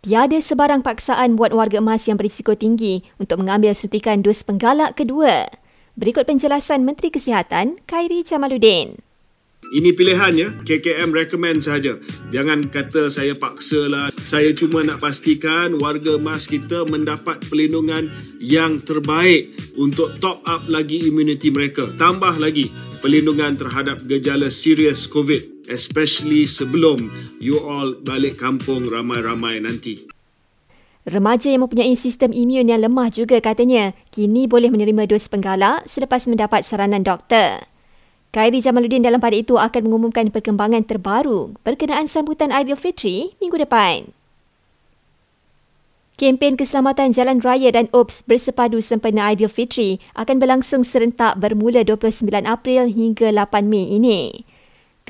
Tiada sebarang paksaan buat warga emas yang berisiko tinggi untuk mengambil suntikan dos penggalak kedua. Berikut penjelasan Menteri Kesihatan, Khairi Jamaluddin. Ini pilihannya, KKM recommend saja. Jangan kata saya paksa lah. Saya cuma nak pastikan warga emas kita mendapat perlindungan yang terbaik untuk top up lagi imuniti mereka. Tambah lagi perlindungan terhadap gejala serius COVID. Especially sebelum you all balik kampung ramai-ramai nanti. Remaja yang mempunyai sistem imun yang lemah juga katanya kini boleh menerima dos penggalak selepas mendapat saranan doktor. Khairi Jamaluddin dalam pada itu akan mengumumkan perkembangan terbaru berkenaan sambutan Aidilfitri minggu depan. Kempen keselamatan jalan raya dan OPS bersepadu sempena Aidilfitri akan berlangsung serentak bermula 29 April hingga 8 Mei ini.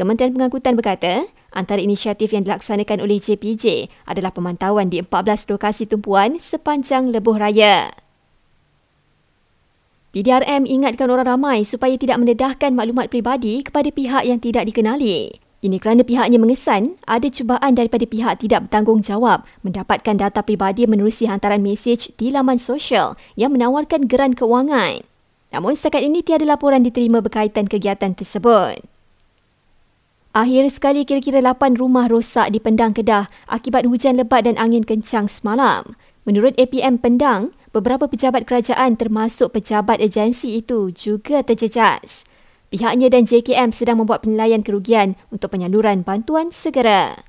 Kementerian Pengangkutan berkata, antara inisiatif yang dilaksanakan oleh JPJ adalah pemantauan di 14 lokasi tumpuan sepanjang lebuh raya. PDRM ingatkan orang ramai supaya tidak mendedahkan maklumat peribadi kepada pihak yang tidak dikenali. Ini kerana pihaknya mengesan ada cubaan daripada pihak tidak bertanggungjawab mendapatkan data peribadi menerusi hantaran mesej di laman sosial yang menawarkan geran kewangan. Namun setakat ini tiada laporan diterima berkaitan kegiatan tersebut. Akhir sekali kira-kira 8 rumah rosak di Pendang Kedah akibat hujan lebat dan angin kencang semalam. Menurut APM Pendang, beberapa pejabat kerajaan termasuk pejabat agensi itu juga terjejas. Pihaknya dan JKM sedang membuat penilaian kerugian untuk penyaluran bantuan segera.